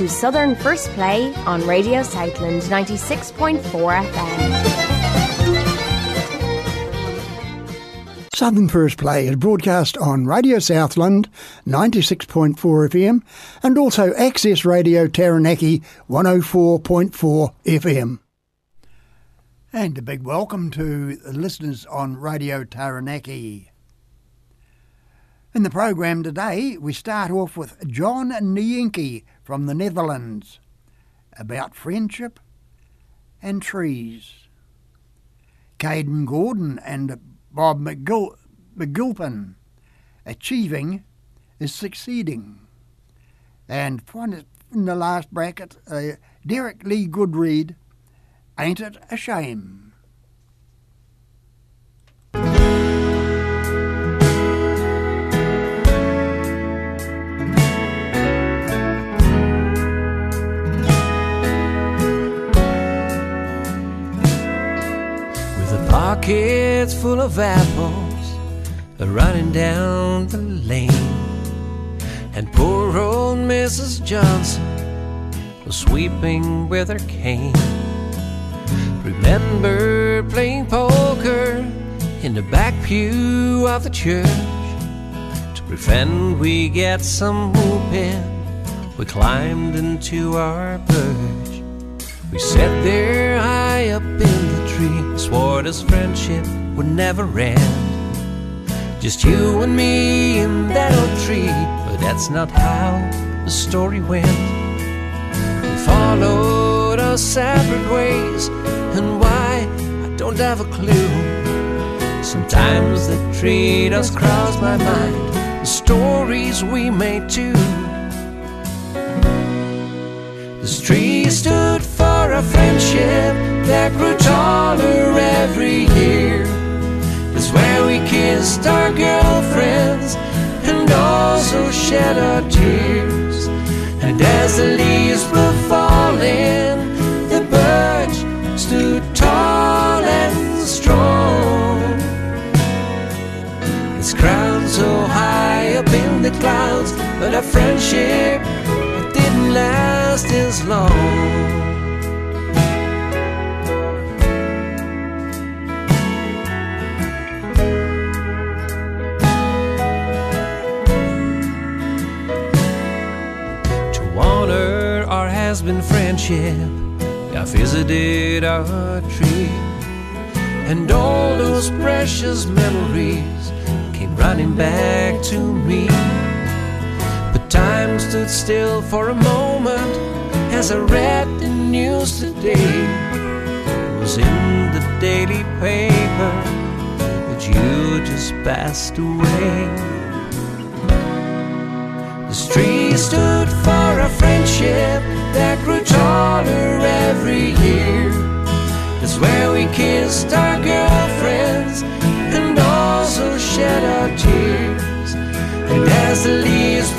To Southern First Play on Radio Southland 96.4 FM. Southern First Play is broadcast on Radio Southland 96.4 FM and also Access Radio Taranaki 104.4 FM. And a big welcome to the listeners on Radio Taranaki. In the program today, we start off with John Nyenke from the Netherlands about friendship and trees. Kayden Gordon and Bob McGil- McGilpin, achieving is succeeding. And in the last bracket, uh, Derek Lee Goodried, Ain't It a Shame? Pockets full of apples running down the lane. And poor old Mrs. Johnson was sweeping with her cane. Remember playing poker in the back pew of the church to prevent we get some whooping. We climbed into our perch. We sat there high up in the tree, swore this friendship would never end. Just you and me in that old tree, but that's not how the story went. We followed our separate ways, and why, I don't have a clue. Sometimes the tree does cross my mind, the stories we made too. This tree stood a friendship that grew taller every year. It's where we kissed our girlfriends and also shed our tears. And as the leaves were falling, the birch stood tall and strong. Its crown so high up in the clouds, but our friendship didn't last as long. Friendship. I visited our tree, and all those precious memories came running back to me. But time stood still for a moment as I read the news today. It was in the daily paper that you just passed away. The tree stood for a friendship that grew taller every year. That's where we kissed our girlfriends and also shed our tears. And as the leaves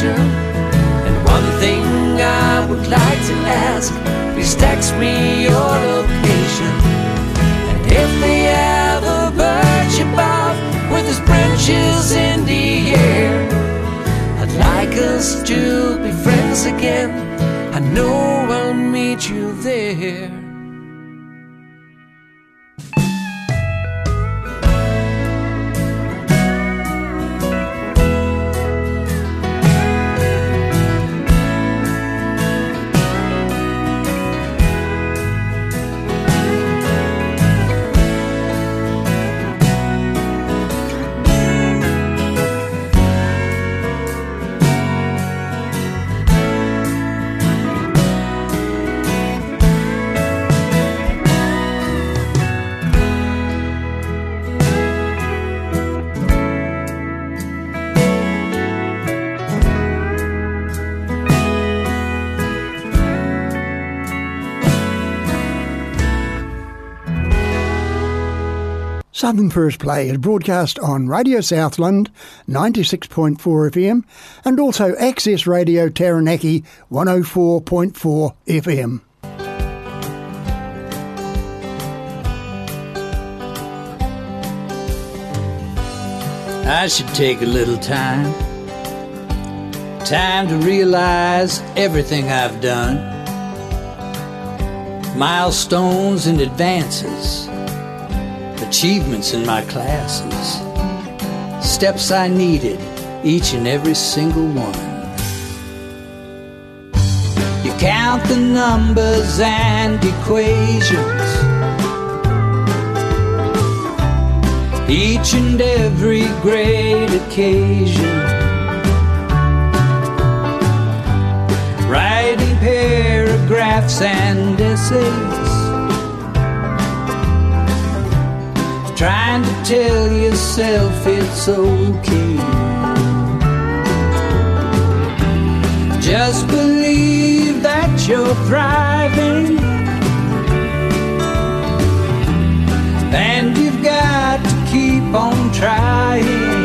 destination. And one thing I would like to ask, please text me your location. And if they have a birch above with its branches in the air, I'd like us to be friends again. I know I'll meet you there. Southern First Play is broadcast on Radio Southland 96.4 FM and also Access Radio Taranaki 104.4 FM. I should take a little time. Time to realize everything I've done. Milestones and advances achievements in my classes, steps I needed, each and every single one. You count the numbers and equations, each and every great occasion. Writing paragraphs and essays trying to tell yourself it's okay. Just believe that you're thriving. And you've got to keep on trying.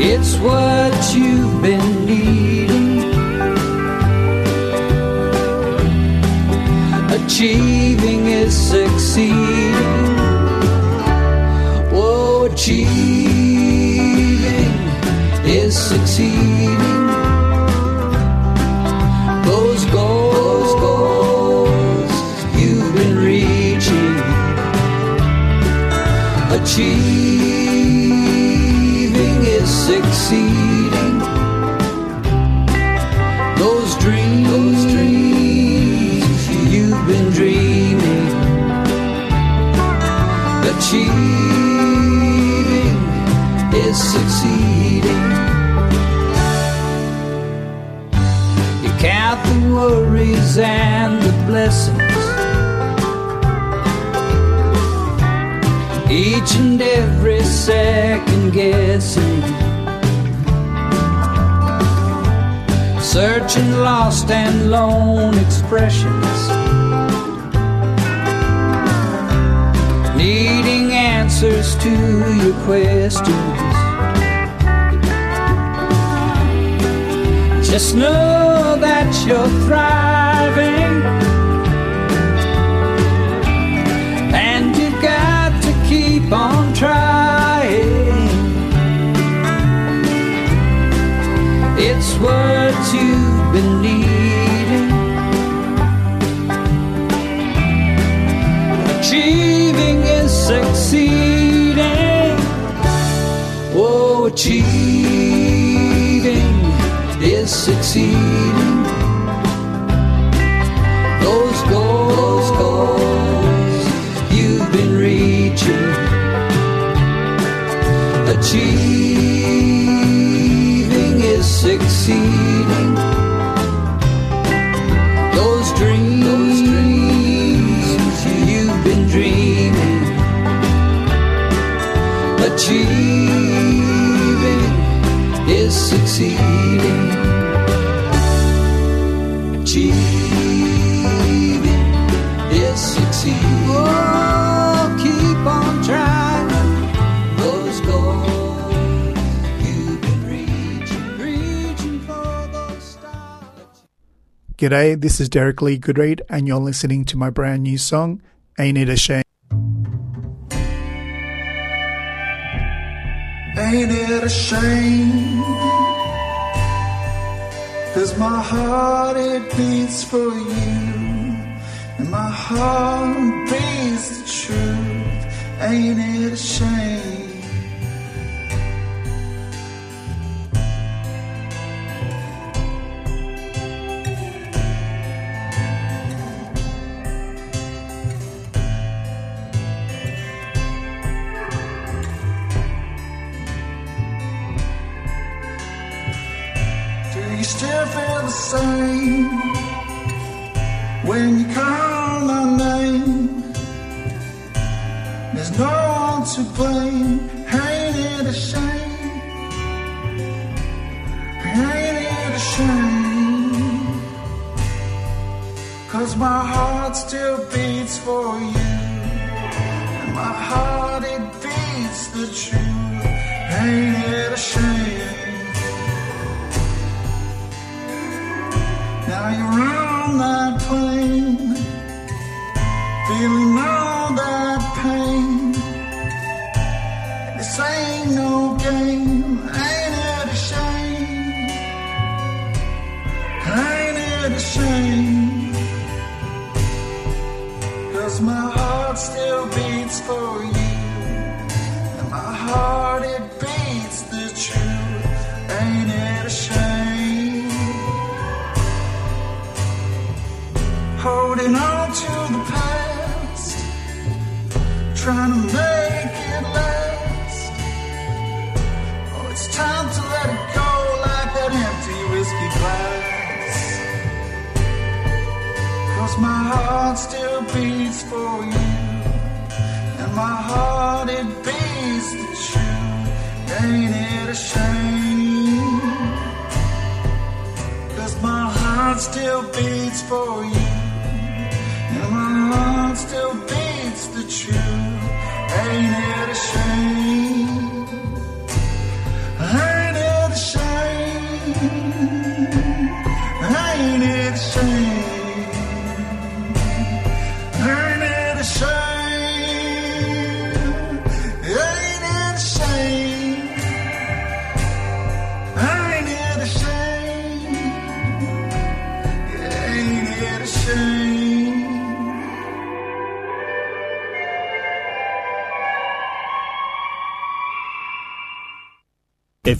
It's what you've been needing. Achieving is succeeding. Oh, achieving is succeeding. To your questions. Just know Achieving is succeeding. Achieving is succeeding. Oh, keep on trying. Those goals you've been reaching, reaching for those stars. G'day, this is Derek Lee Goodried, and you're listening to my brand new song, Ain't It a Shame? Ain't it a shame? Cause my heart it beats for you And my heart beats the truth Ain't it a shame? Still feel the same when you call my name? There's no one to blame. Ain't it a shame? Ain't it a shame? Cause my heart still beats for you. And my heart, it beats the truth. Ain't it a shame? Now you're on that plane, feeling all that pain. This ain't no game,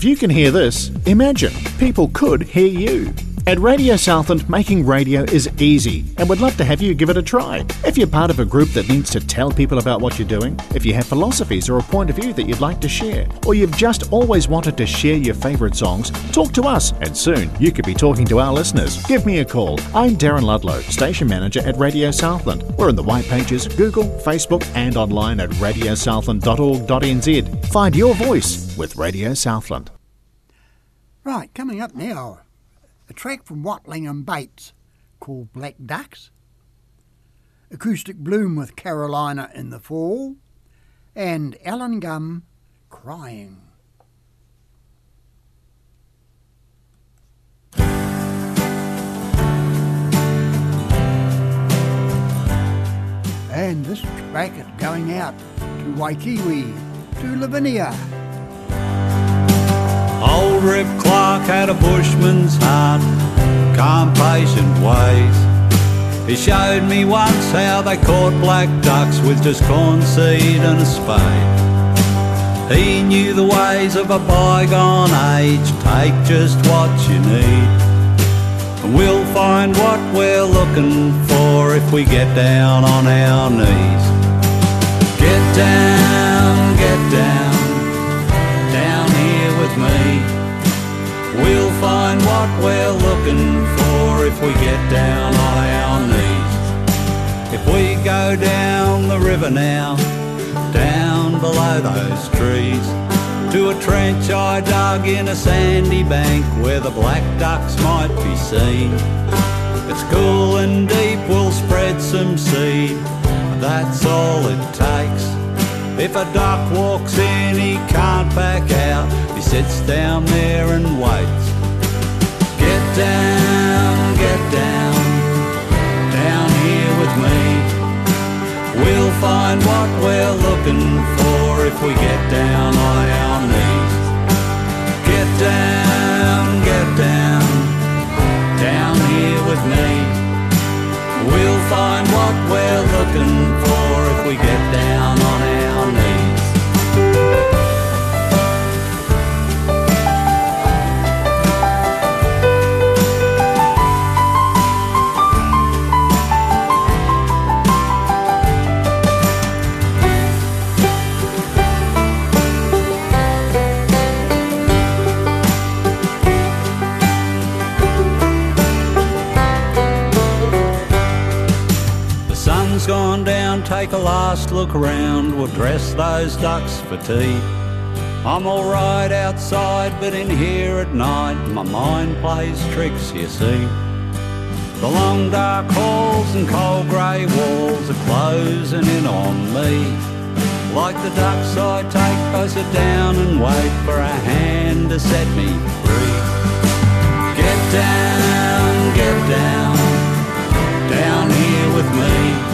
If you can hear this, imagine people could hear you. At Radio Southland, making radio is easy and we'd love to have you give it a try. If you're part of a group that needs to tell people about what you're doing, if you have philosophies or a point of view that you'd like to share, or you've just always wanted to share your favourite songs, talk to us and soon you could be talking to our listeners. Give me a call. I'm Darren Ludlow, Station Manager at Radio Southland. We're in the white pages, Google, Facebook, and online at radiosouthland.org.nz. Find your voice with Radio Southland. Right, coming up now, a track from Watling and Bates called Black Ducks, Acoustic Bloom with Carolina in the Fall, and Alan Gum Crying. And this track is going out to Waikiwi, to Lavinia. Old Rip Clark had a bushman's heart, calm, patient ways. He showed me once how they caught black ducks with just corn seed and a spade. He knew the ways of a bygone age, take just what you need. And we'll find what we're looking for if we get down on our knees. Get down, get down, We'll find what we're looking for if we get down on our knees. If we go down the river now, down below those trees, to a trench I dug in a sandy bank where the black ducks might be seen. It's cool and deep, we'll spread some seed, that's all it takes. If a duck walks in, he can't back out, he sits down there and waits. Get down, get down, down here with me. We'll find what we're looking for if we get down on our knees. Get down, get down, down here with me. We'll find Those ducks for tea. I'm alright outside, but in here at night, my mind plays tricks, you see. The long dark halls and cold grey walls are closing in on me. Like the ducks I take, sit down and wait for a hand to set me free. Get down, get down, down here with me.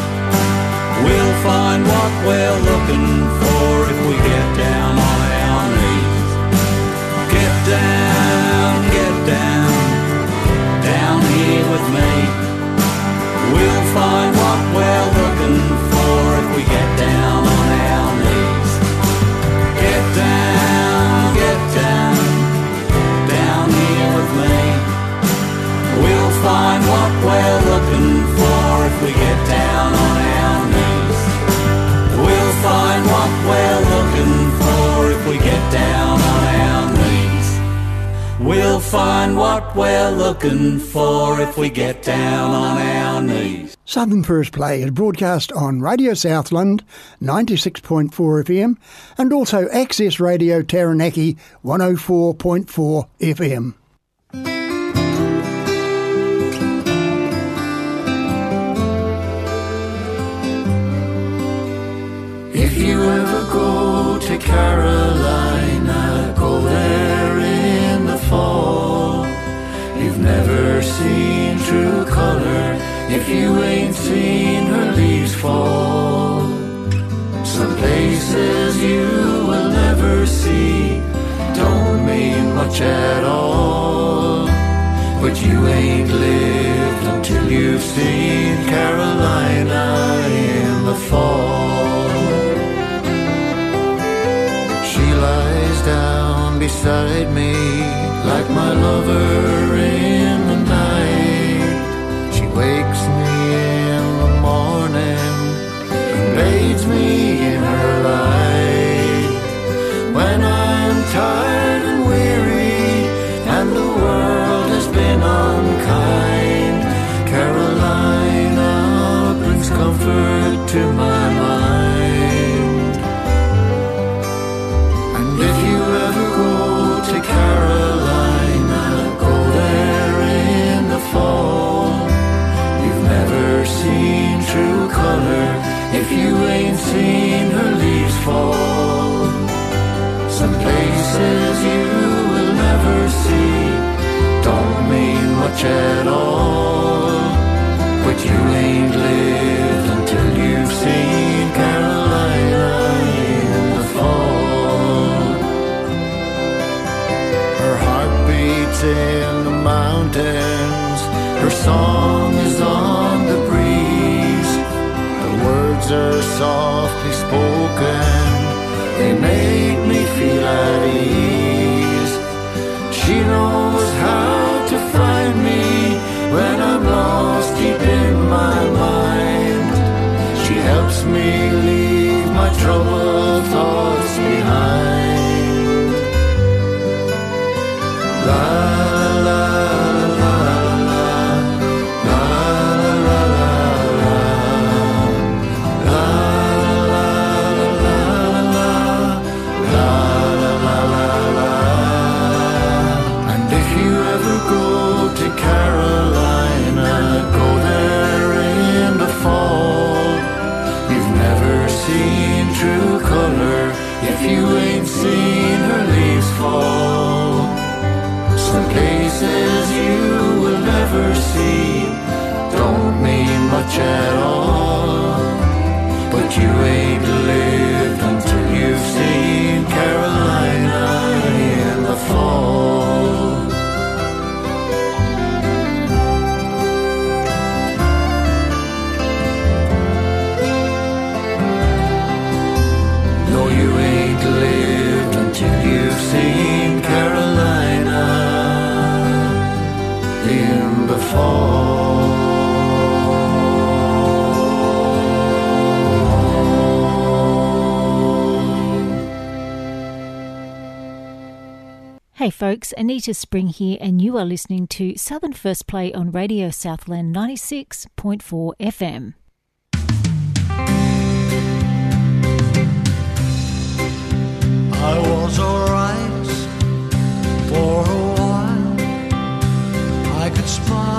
We'll find what we're looking get down on our knees. Get down, get down, down here with me. We'll find what we're looking for if we get down on our knees. Get down, get down, down here with me. We'll find what we're looking down on our knees. We'll find what we're looking for if we get down on our knees. Southern First Play is broadcast on Radio Southland 96.4 FM and also Access Radio Taranaki 104.4 FM. If you ever go to Carolina, if you ain't seen her leaves fall. Some places you will never see don't mean much at all. But you ain't lived until you've seen Carolina in the fall. She lies down beside me like my lover to my mind. And if you ever go to Carolina, go there in the fall. You've never seen true color if you ain't seen her leaves fall. Some places you will never see don't mean much at all. But you ain't lived song is on the breeze. The words are softly spoken. They make me feel at ease. She knows how to find me when I'm lost deep in my mind. She helps me leave my troubled thoughts behind. La all. But you ain't Hey folks, Anita Spring here, and you are listening to Southern First Play on Radio Southland 96.4 FM. I was alright for a while. I could smile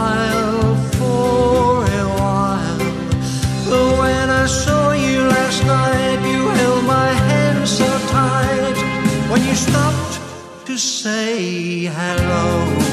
to say hello.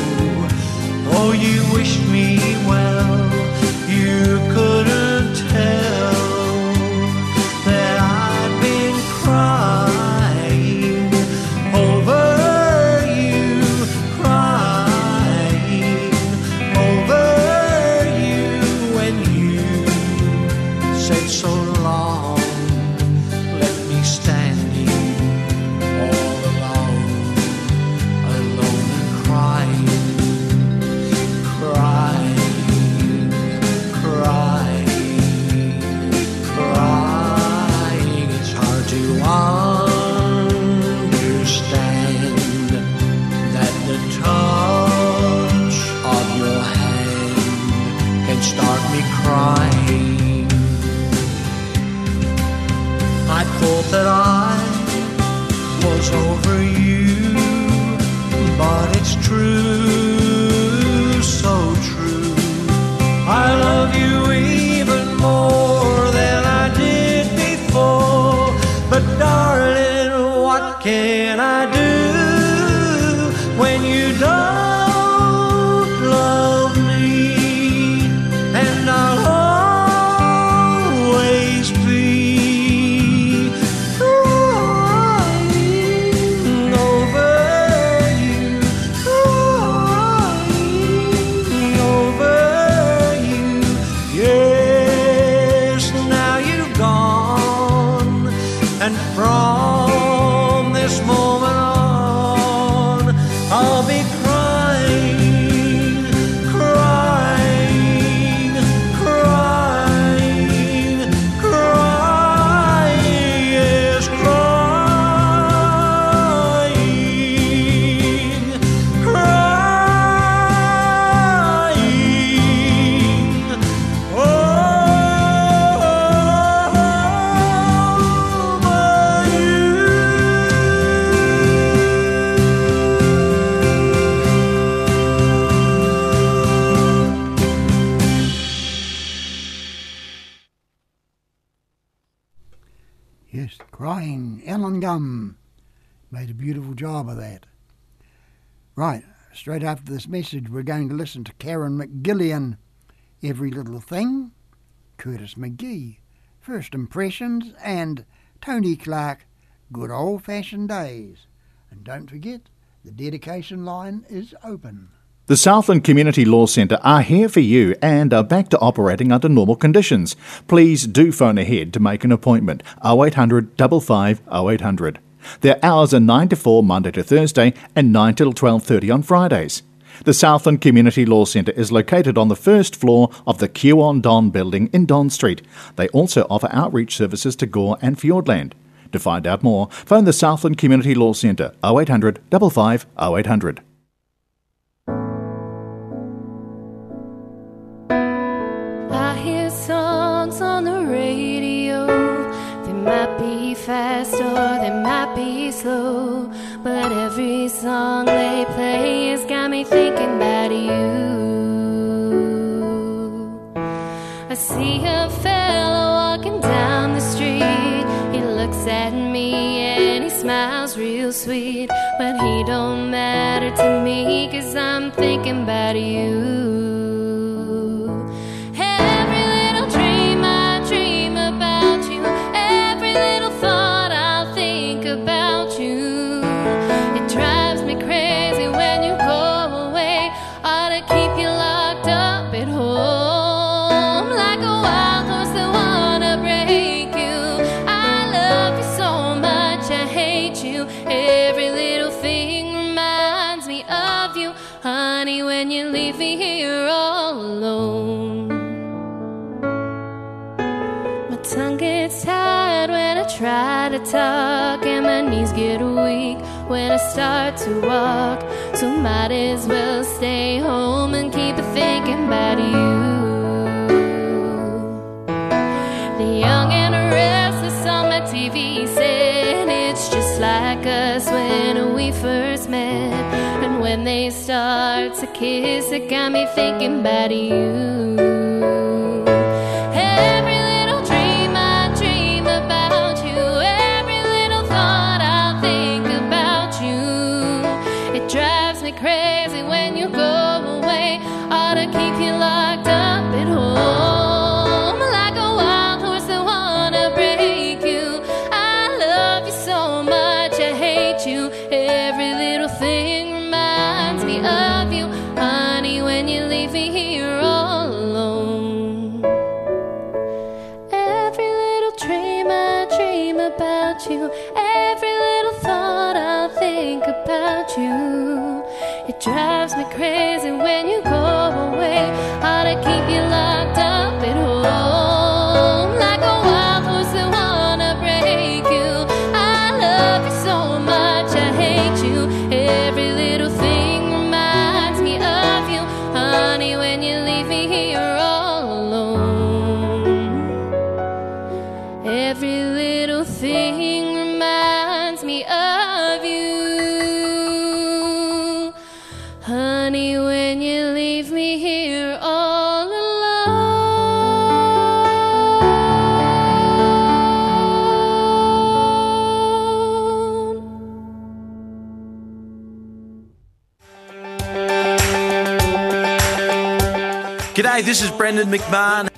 Right, straight after this message, we're going to listen to Karen McGillian, Every Little Thing, Curtis McGee, First Impressions, and Tony Clark, Good Old Fashioned Days. And don't forget, the dedication line is open. The Southland Community Law Centre are here for you and are back to operating under normal conditions. Please do phone ahead to make an appointment 0800 55 0800. Their hours are 9 to 4 Monday to Thursday and 9 till 12:30 on Fridays. The Southland Community Law Centre is located on the first floor of the Q Don building in Don Street. They also offer outreach services to Gore and Fiordland. To find out more, phone the Southland Community Law Centre 0800 55 0800. Slow. But every song they play has got me thinking about you. I see a fella walking down the street. He looks at me and he smiles real sweet. But he don't matter to me cause I'm thinking about you. Talk, and my knees get weak when I start to walk. So might as well stay home and keep thinking about you. The young and restless on my TV said it's just like us when we first met. And when they start to kiss, it got me thinking about you. This is Brendan McMahon.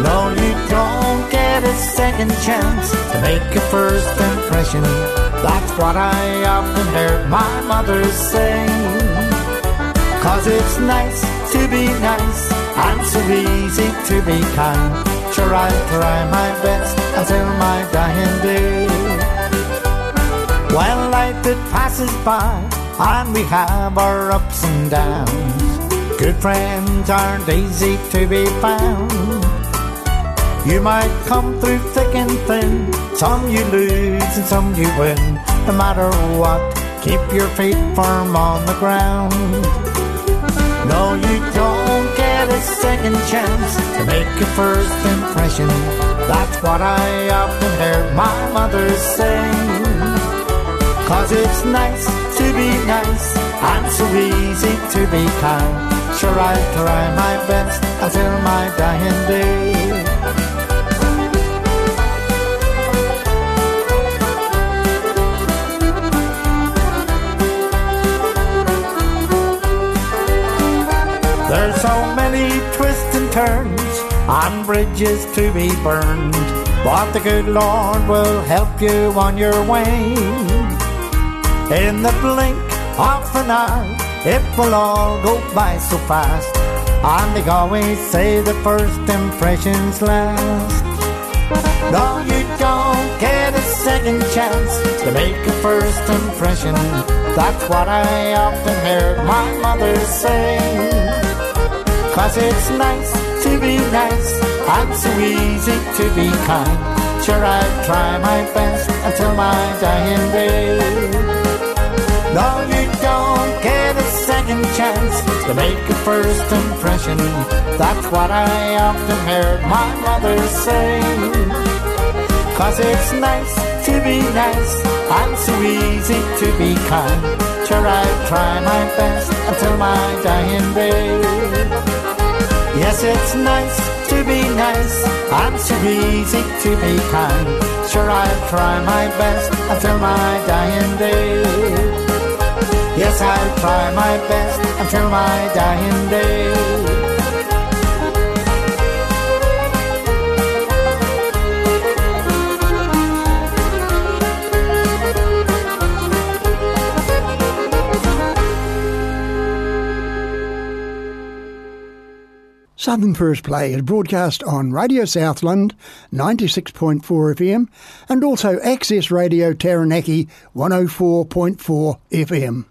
No, you don't get a second chance to make a first impression. That's what I often heard my mother say. Cause it's nice to be nice and so easy to be kind. Sure, I'll try my best until my dying day. While life it passes by and we have our ups and downs. Good friends aren't easy to be found. You might come through thick and thin. Some you lose and some you win. No matter what, keep your feet firm on the ground. No, you don't get a second chance to make a first impression. That's what I often heard my mother say. Cause it's nice to be nice and so easy to be kind. Sure, I'll try my best until my dying day. There's so many twists and turns and bridges to be burned. But the good Lord will help you on your way. In the blink of an eye, it will all go by so fast. And they always say the first impressions last. No, you don't get a second chance to make a first impression. That's what I often heard my mother say. Cause it's nice to be nice and so easy to be kind. Sure, I'd try my best until my dying day. No, you don't get a second chance to make a first impression. That's what I often heard my mother say. Cause it's nice to be nice and so easy to be kind. Sure, I'd try my best until my dying day. Yes, it's nice to be nice and so easy to be kind. Sure, I'll try my best until my dying day. Yes, I'll try my best until my dying day. Southern First Play is broadcast on Radio Southland 96.4 FM and also Access Radio Taranaki 104.4 FM.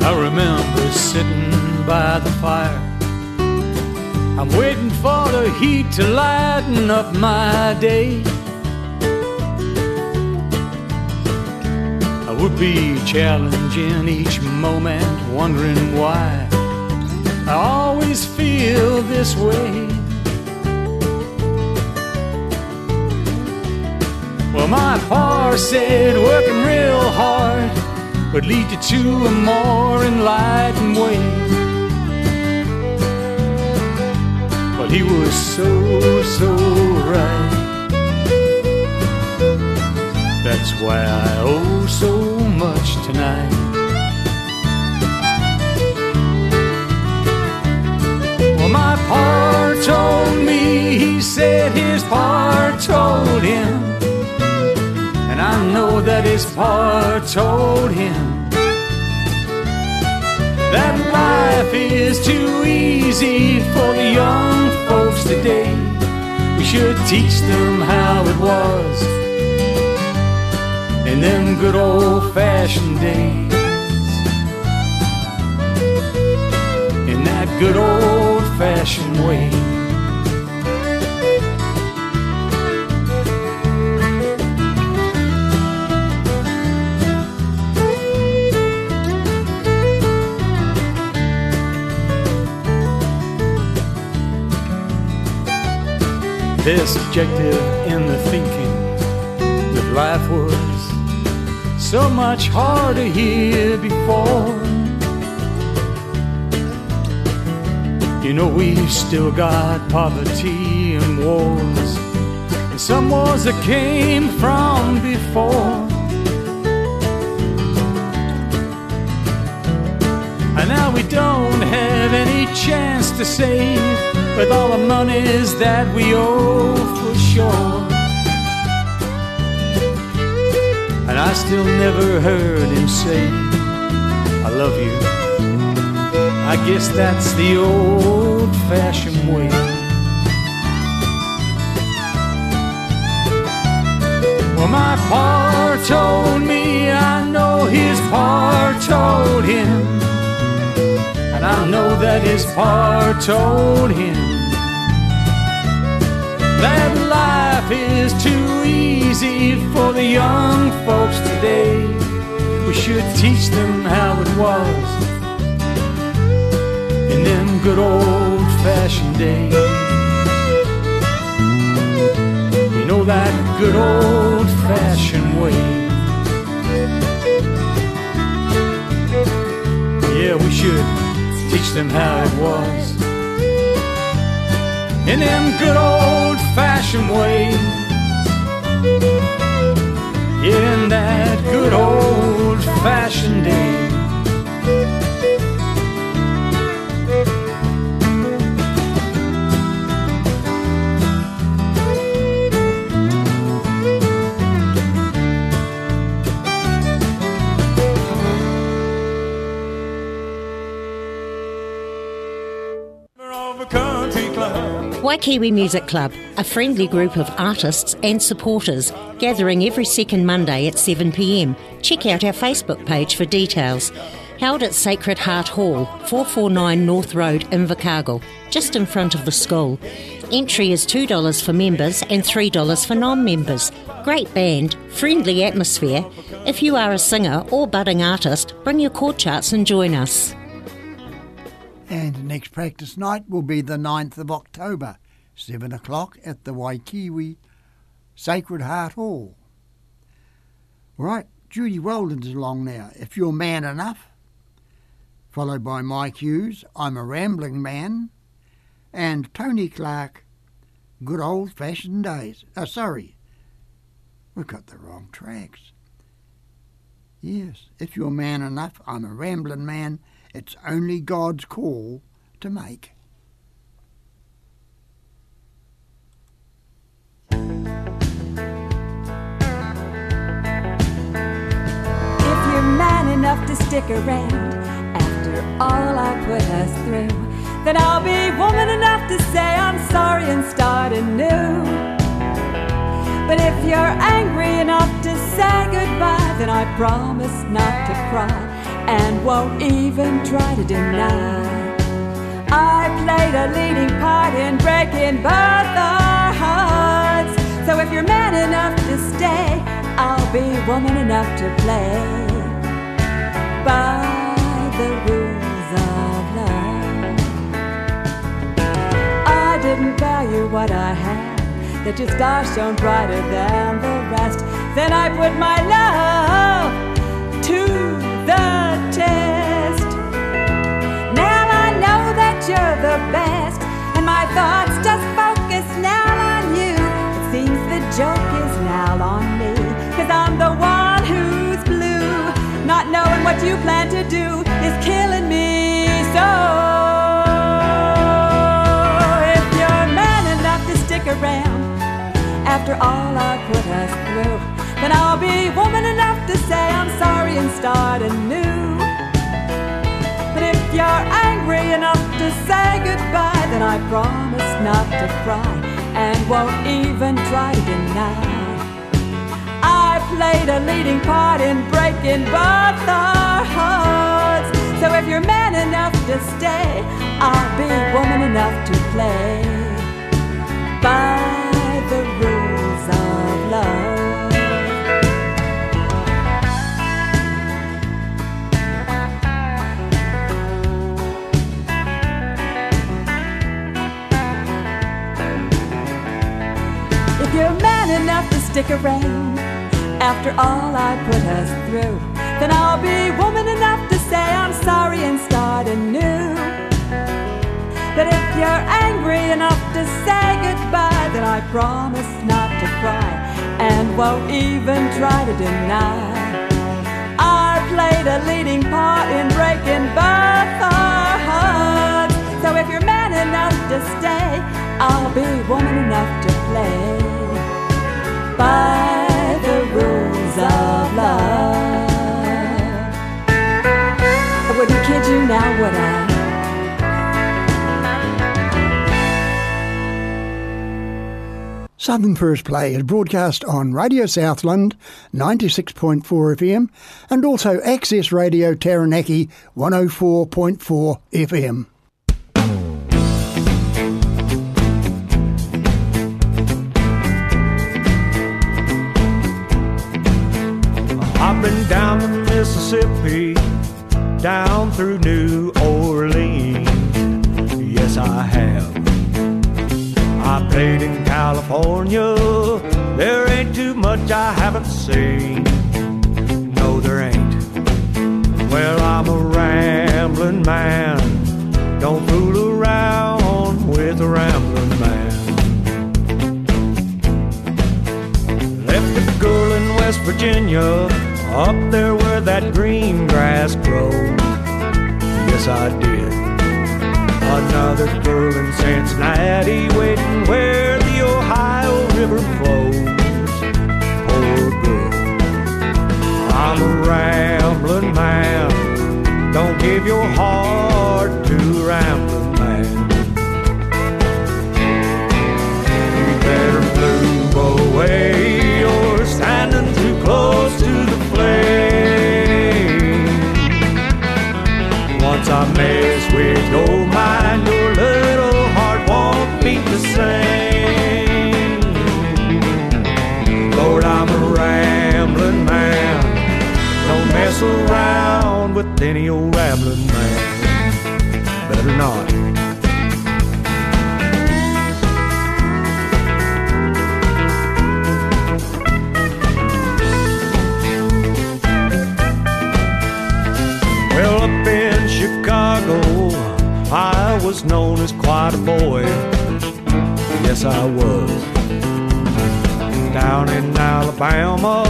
I remember sitting by the fire. I'm waiting for the heat to lighten up my day. I would be challenging each moment, wondering why I always feel this way. Well, my pa said working real hard would lead you to a more enlightened way. but he was so, so right. That's why I owe so much tonight. Well, my par told me, he said his par told him. And I know that his par told him that life is too easy for the young folks today. We should teach them how it was in them good old fashioned days. In that good old fashioned way. They're subjective in the thinking that life was so much harder here before. You know, we've still got poverty and wars, and some wars that came from before. And now we don't have any chance to save with all the monies that we owe for sure. And I still never heard him say, I love you. I guess that's the old fashioned way. Well, my pa told me, I know his pa told him. And I know that his pa told him is too easy for the young folks today. We should teach them how it was in them good old fashioned days. You know that good old fashioned way. Yeah, we should teach them how it was in them good old fashioned ways. In that good old fashioned day. Waikiwi Music Club, a friendly group of artists and supporters gathering every second Monday at 7pm. Check out our Facebook page for details. Held at Sacred Heart Hall, 449 North Road, Invercargill, just in front of the school. Entry is $2 for members and $3 for non members. Great band, friendly atmosphere. If you are a singer or budding artist, bring your chord charts and join us. And next practice night will be the 9th of October, 7 o'clock at the Waikiwi Sacred Heart Hall. Right, Judy Weldon's along now. If you're man enough, followed by Mike Hughes, I'm a rambling man, and Tony Clark, good old fashioned days. Oh, sorry, we've got the wrong tracks. Yes, if you're man enough, I'm a rambling man. It's only God's call to make. To stick around after all I put us through, then I'll be woman enough to say I'm sorry and start anew. But if you're angry enough to say goodbye, then I promise not to cry and won't even try to deny. I played a leading part in breaking both our hearts. So if you're man enough to stay, I'll be woman enough to play by the rules of love. I didn't value what I had, that your star shone brighter than the rest. Then I put my love to the test. Now I know that you're the best, and my thoughts just what you plan to do is killing me so. If you're man enough to stick around after all I put us through, then I'll be woman enough to say I'm sorry and start anew. But if you're angry enough to say goodbye, then I promise not to cry and won't even try to deny. Played a leading part in breaking both our hearts. So if you're man enough to stay, I'll be woman enough to play all I put us through, then I'll be woman enough to say I'm sorry and start anew. But if you're angry enough to say goodbye, then I promise not to cry and won't even try to deny. I played a leading part in breaking both our hearts. So if you're man enough to stay, I'll be woman enough to play by the rules of love. I wouldn't kid you now, would I? Southern First Play is broadcast on Radio Southland 96.4 FM and also Access Radio Taranaki 104.4 FM. California. There ain't too much I haven't seen. No, there ain't. Well, I'm a rambling man. Don't fool around with a rambling man. Left a girl in West Virginia, up there where that green grass grows. Yes, I did. Another girl in Cincinnati, waiting where the River flows. Poor oh, girl. I'm a rambling man. Don't give your heart to a rambling man. You better move away. You're standing too close to the flame. Once I mess with your mind, your little heart won't beat the same. Rambling man. Don't mess around with any old rambling man. Better not. Well, up in Chicago, I was known as quite a boy. Yes, I was. Down in Alabama,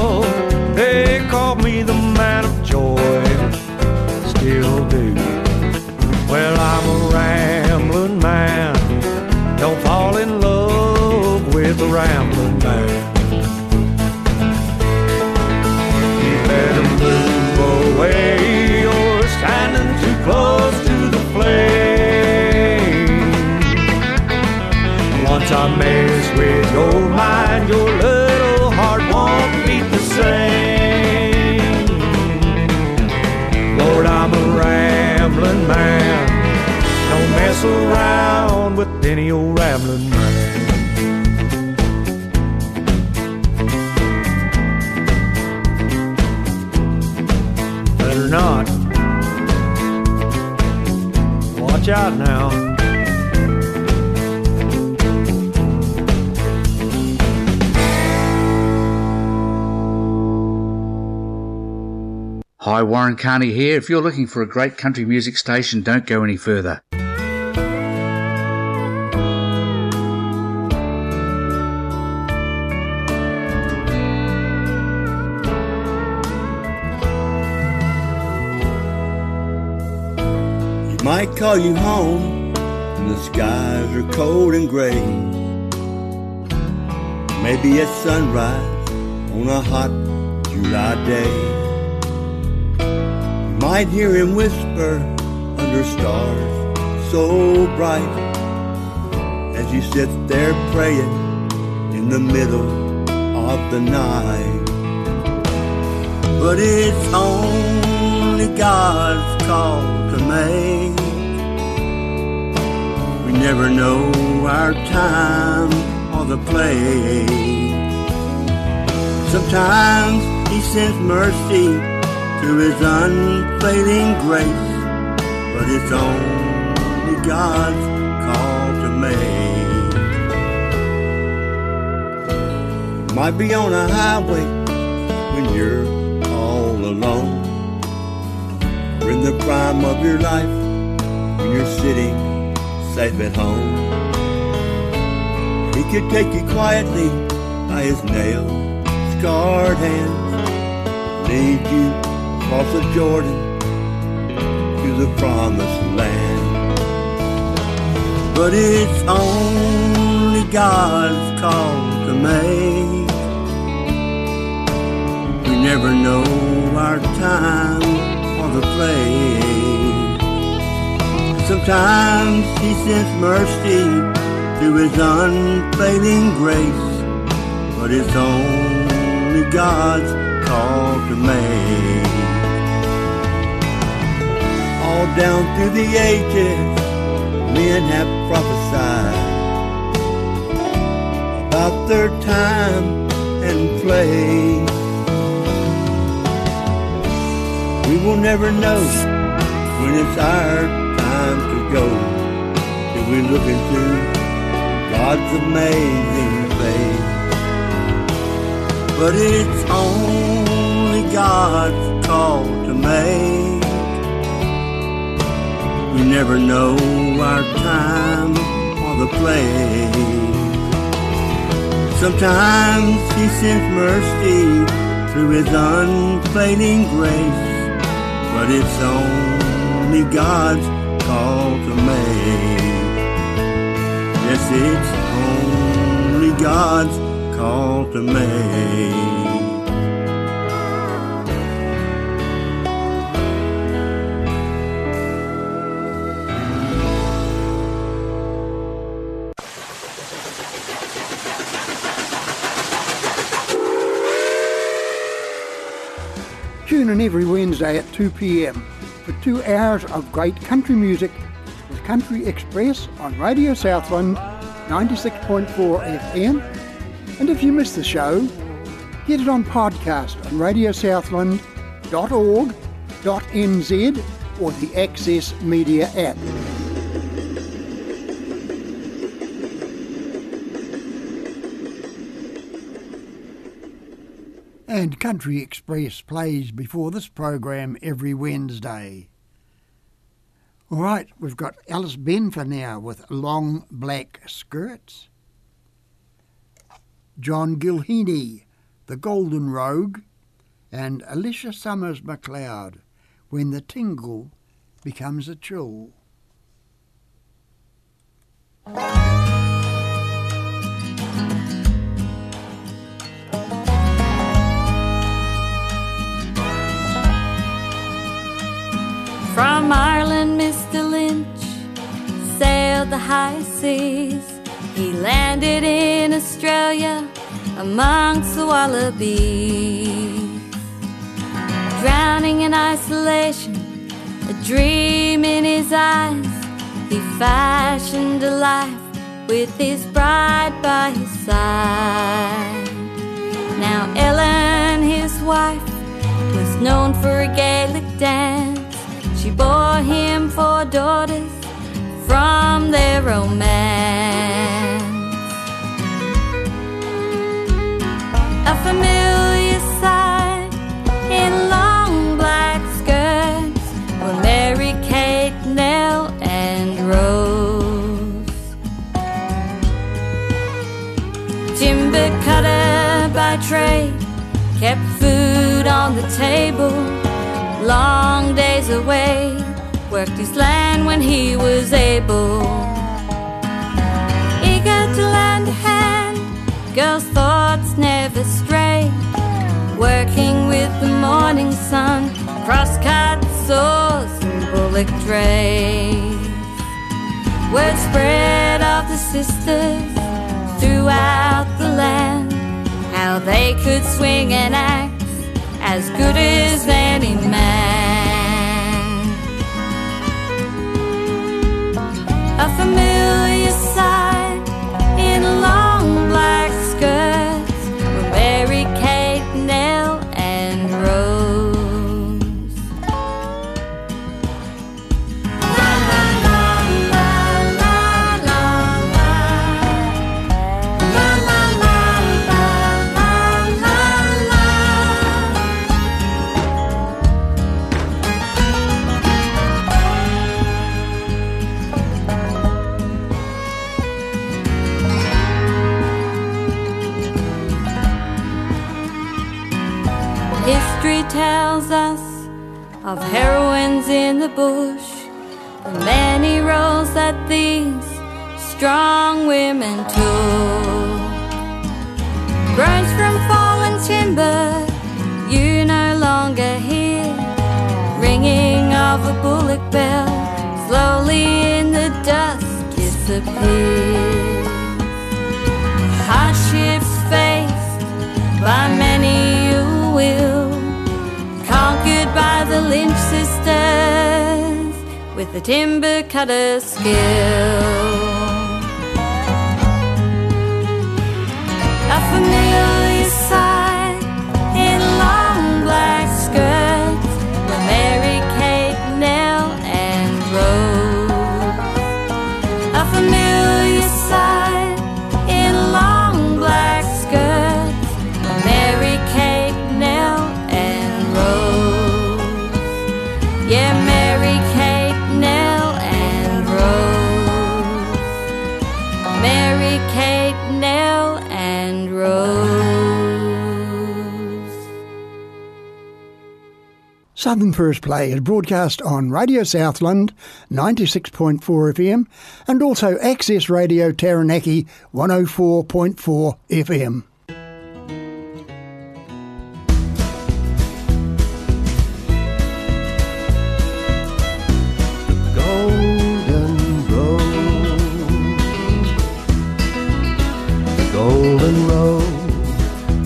they called me the man of joy. Still do. Well, I'm a rambling man. Don't fall in love with a rambling man. You better move away. You're standing too close to the flame. Once I mess with around with any old rambling man. Better not. Watch out now. Hi, Warren Carney here. If you're looking for a great country music station, don't go any further. Might call you home, and the skies are cold and gray. Maybe at sunrise on a hot July day. You might hear him whisper under stars so bright as he sits there praying in the middle of the night. But it's only God's call make. We never know our time or the place. Sometimes He sends mercy through His unfailing grace, but it's only God's call to make. Might be on a highway when you're all alone, or in the prime of your life when you're sitting safe at home. He could take you quietly by his nail scarred hands, lead you across the Jordan to the promised land. But it's only God's call to make. We never know our time place. Sometimes He sends mercy through His unfailing grace, but it's only God's call to make. All down through the ages, men have prophesied about their time and place. We will never know when it's our time to go till we look into God's amazing face. But it's only God's call to make. We never know our time or the place. Sometimes He sends mercy through His unfailing grace, but it's only God's call to make. Yes, it's only God's call to make. Every Wednesday at 2 pm for two hours of great country music with Country Express on Radio Southland 96.4 FM. And if you miss the show, get it on podcast on radiosouthland.org.nz or the Access Media app. And Country Express plays before this program every Wednesday. All right, we've got Alice Benfer now with Long Black Skirts. John Gilheeney, The Golden Rogue, and Alicia Summers MacLeod, When the Tingle Becomes a Chill. From Ireland, Mr. Lynch sailed the high seas. He landed in Australia amongst the wallabies. Drowning in isolation, a dream in his eyes, he fashioned a life with his bride by his side. Now, Ellen, his wife, was known for a Gaelic dance. She bore him four daughters from their romance. A familiar sight in long black skirts were Mary Kate, Nell, and Rose. Timber cutter by trade, kept food on the table long days away, worked his land when he was able. Eager to lend a hand, girls' thoughts never stray. Working with the morning sun, crosscuts saws and bullock drays. Word spread of the sisters throughout the land, how they could swing an axe as good as any man. A familiar sight in long of heroines in the bush, the many roles that these strong women took. Groans from fallen timber, you no longer hear ringing of a bullock bell, slowly in the dusk disappears. With the timber cutter's skill. A familiar Southern First Play is broadcast on Radio Southland 96.4 FM and also Access Radio Taranaki 104.4 FM.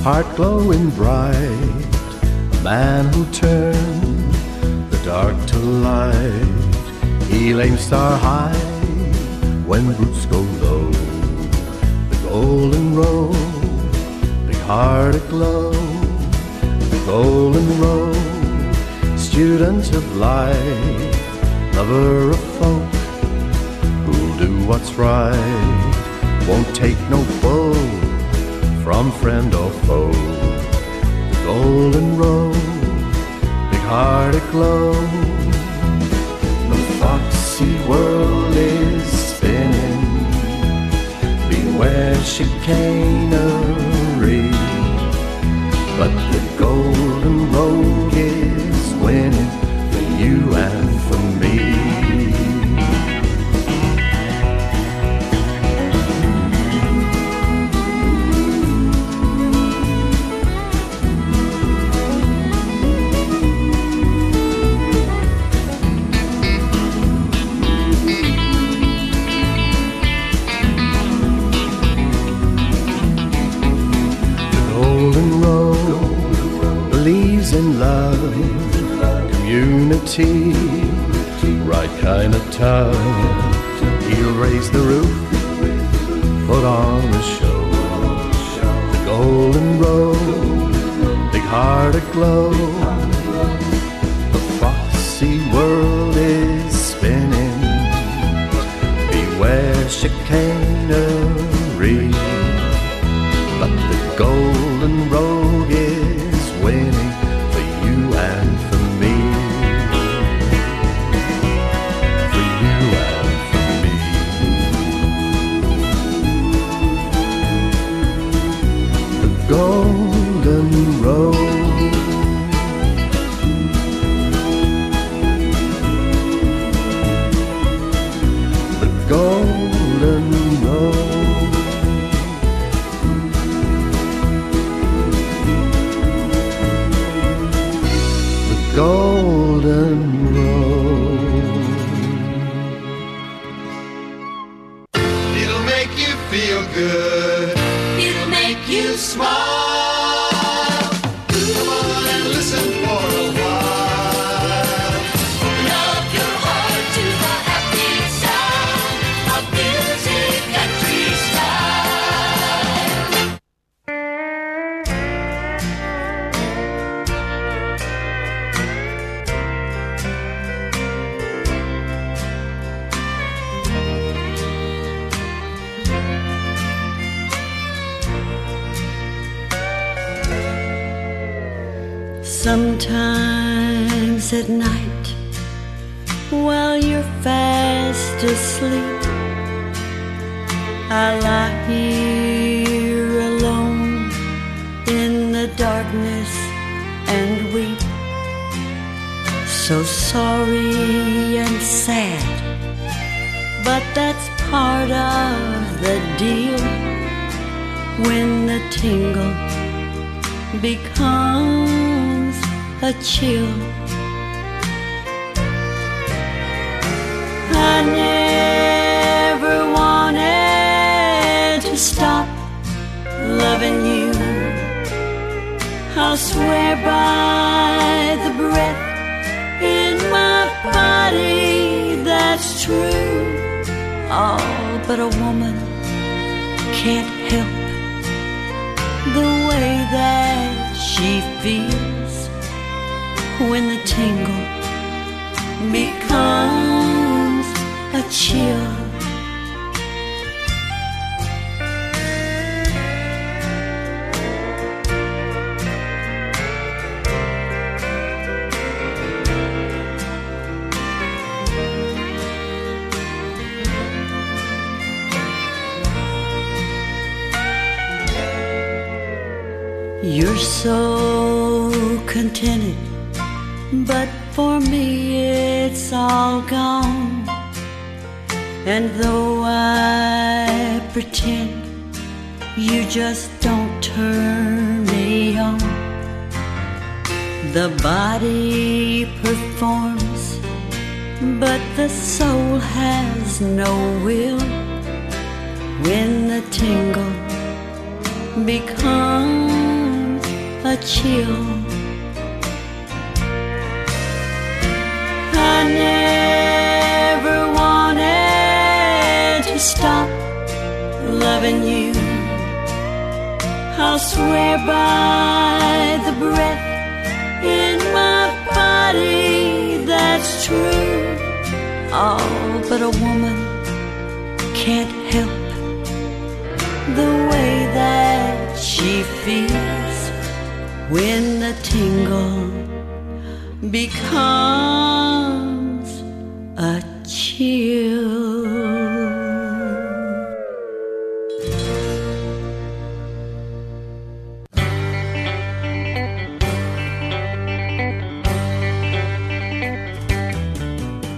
heart glowing bright. A man who the dark to light. He'll star high when roots go low. The golden road, big heart aglow. The golden road, student of life lover of folk who'll do what's right, won't take no bull from friend or foe. The golden road, heart aglow. The foxy world is spinning. Beware chicanery. feel good. It'll make you smile. Sorry and sad, but that's part of the deal when the tingle becomes a chill. I never wanted to stop loving you. I'll swear by the true. Oh, but a woman can't help the way that she feels when the tingle becomes a chill. You're so contented, but for me it's all gone. And though I pretend, you just don't turn me on. The body performs, but the soul has no will. When the tingle becomes a chill. I never wanted to stop loving you. I'll swear by the breath in my body that's true. Oh, but a woman can't help the way that she feels when the tingle becomes a chill.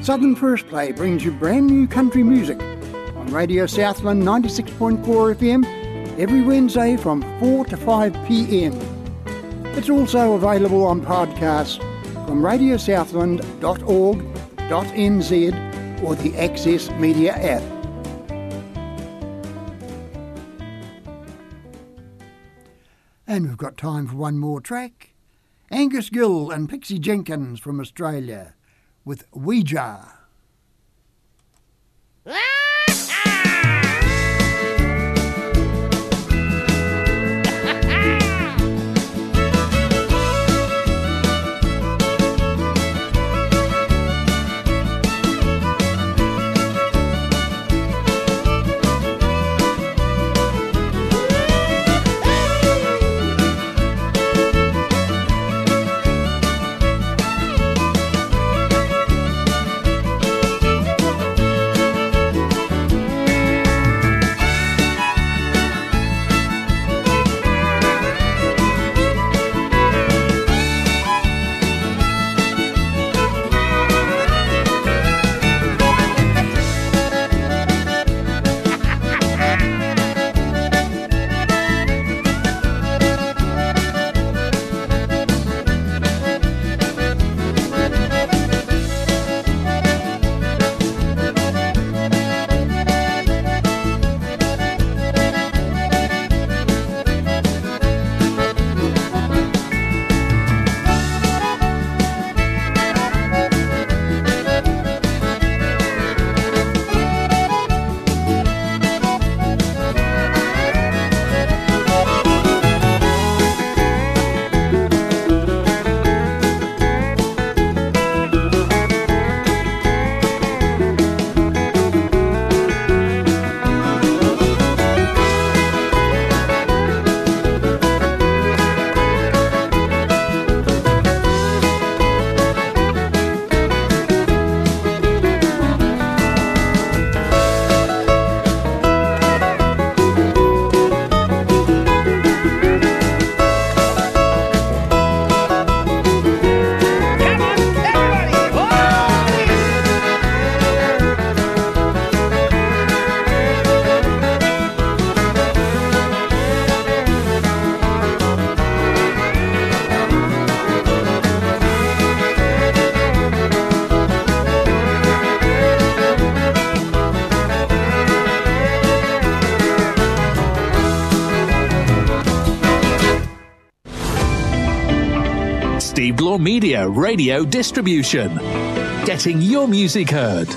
Southern First Play brings you brand new country music on Radio Southland 96.4 FM every Wednesday from 4 to 5 pm. It's also available on podcast from radiosouthland.org.nz or the Access Media app. And we've got time for one more track. Angus Gill and Pixie Jenkins from Australia with Ouija. Radio distribution. Getting your music heard.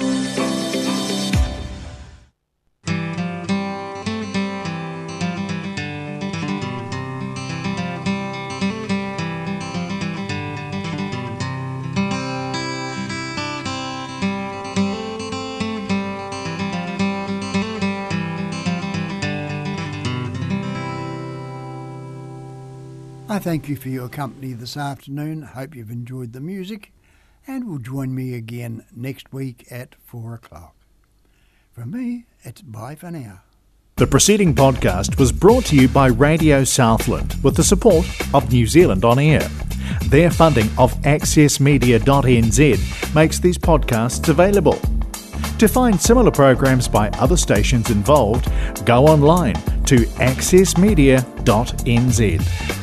Thank you for your company this afternoon. Hope you've enjoyed the music and will join me again next week at 4 o'clock. From me, it's bye for now. The preceding podcast was brought to you by Radio Southland with the support of New Zealand On Air. Their funding of accessmedia.nz makes these podcasts available. To find similar programs by other stations involved, go online to accessmedia.nz.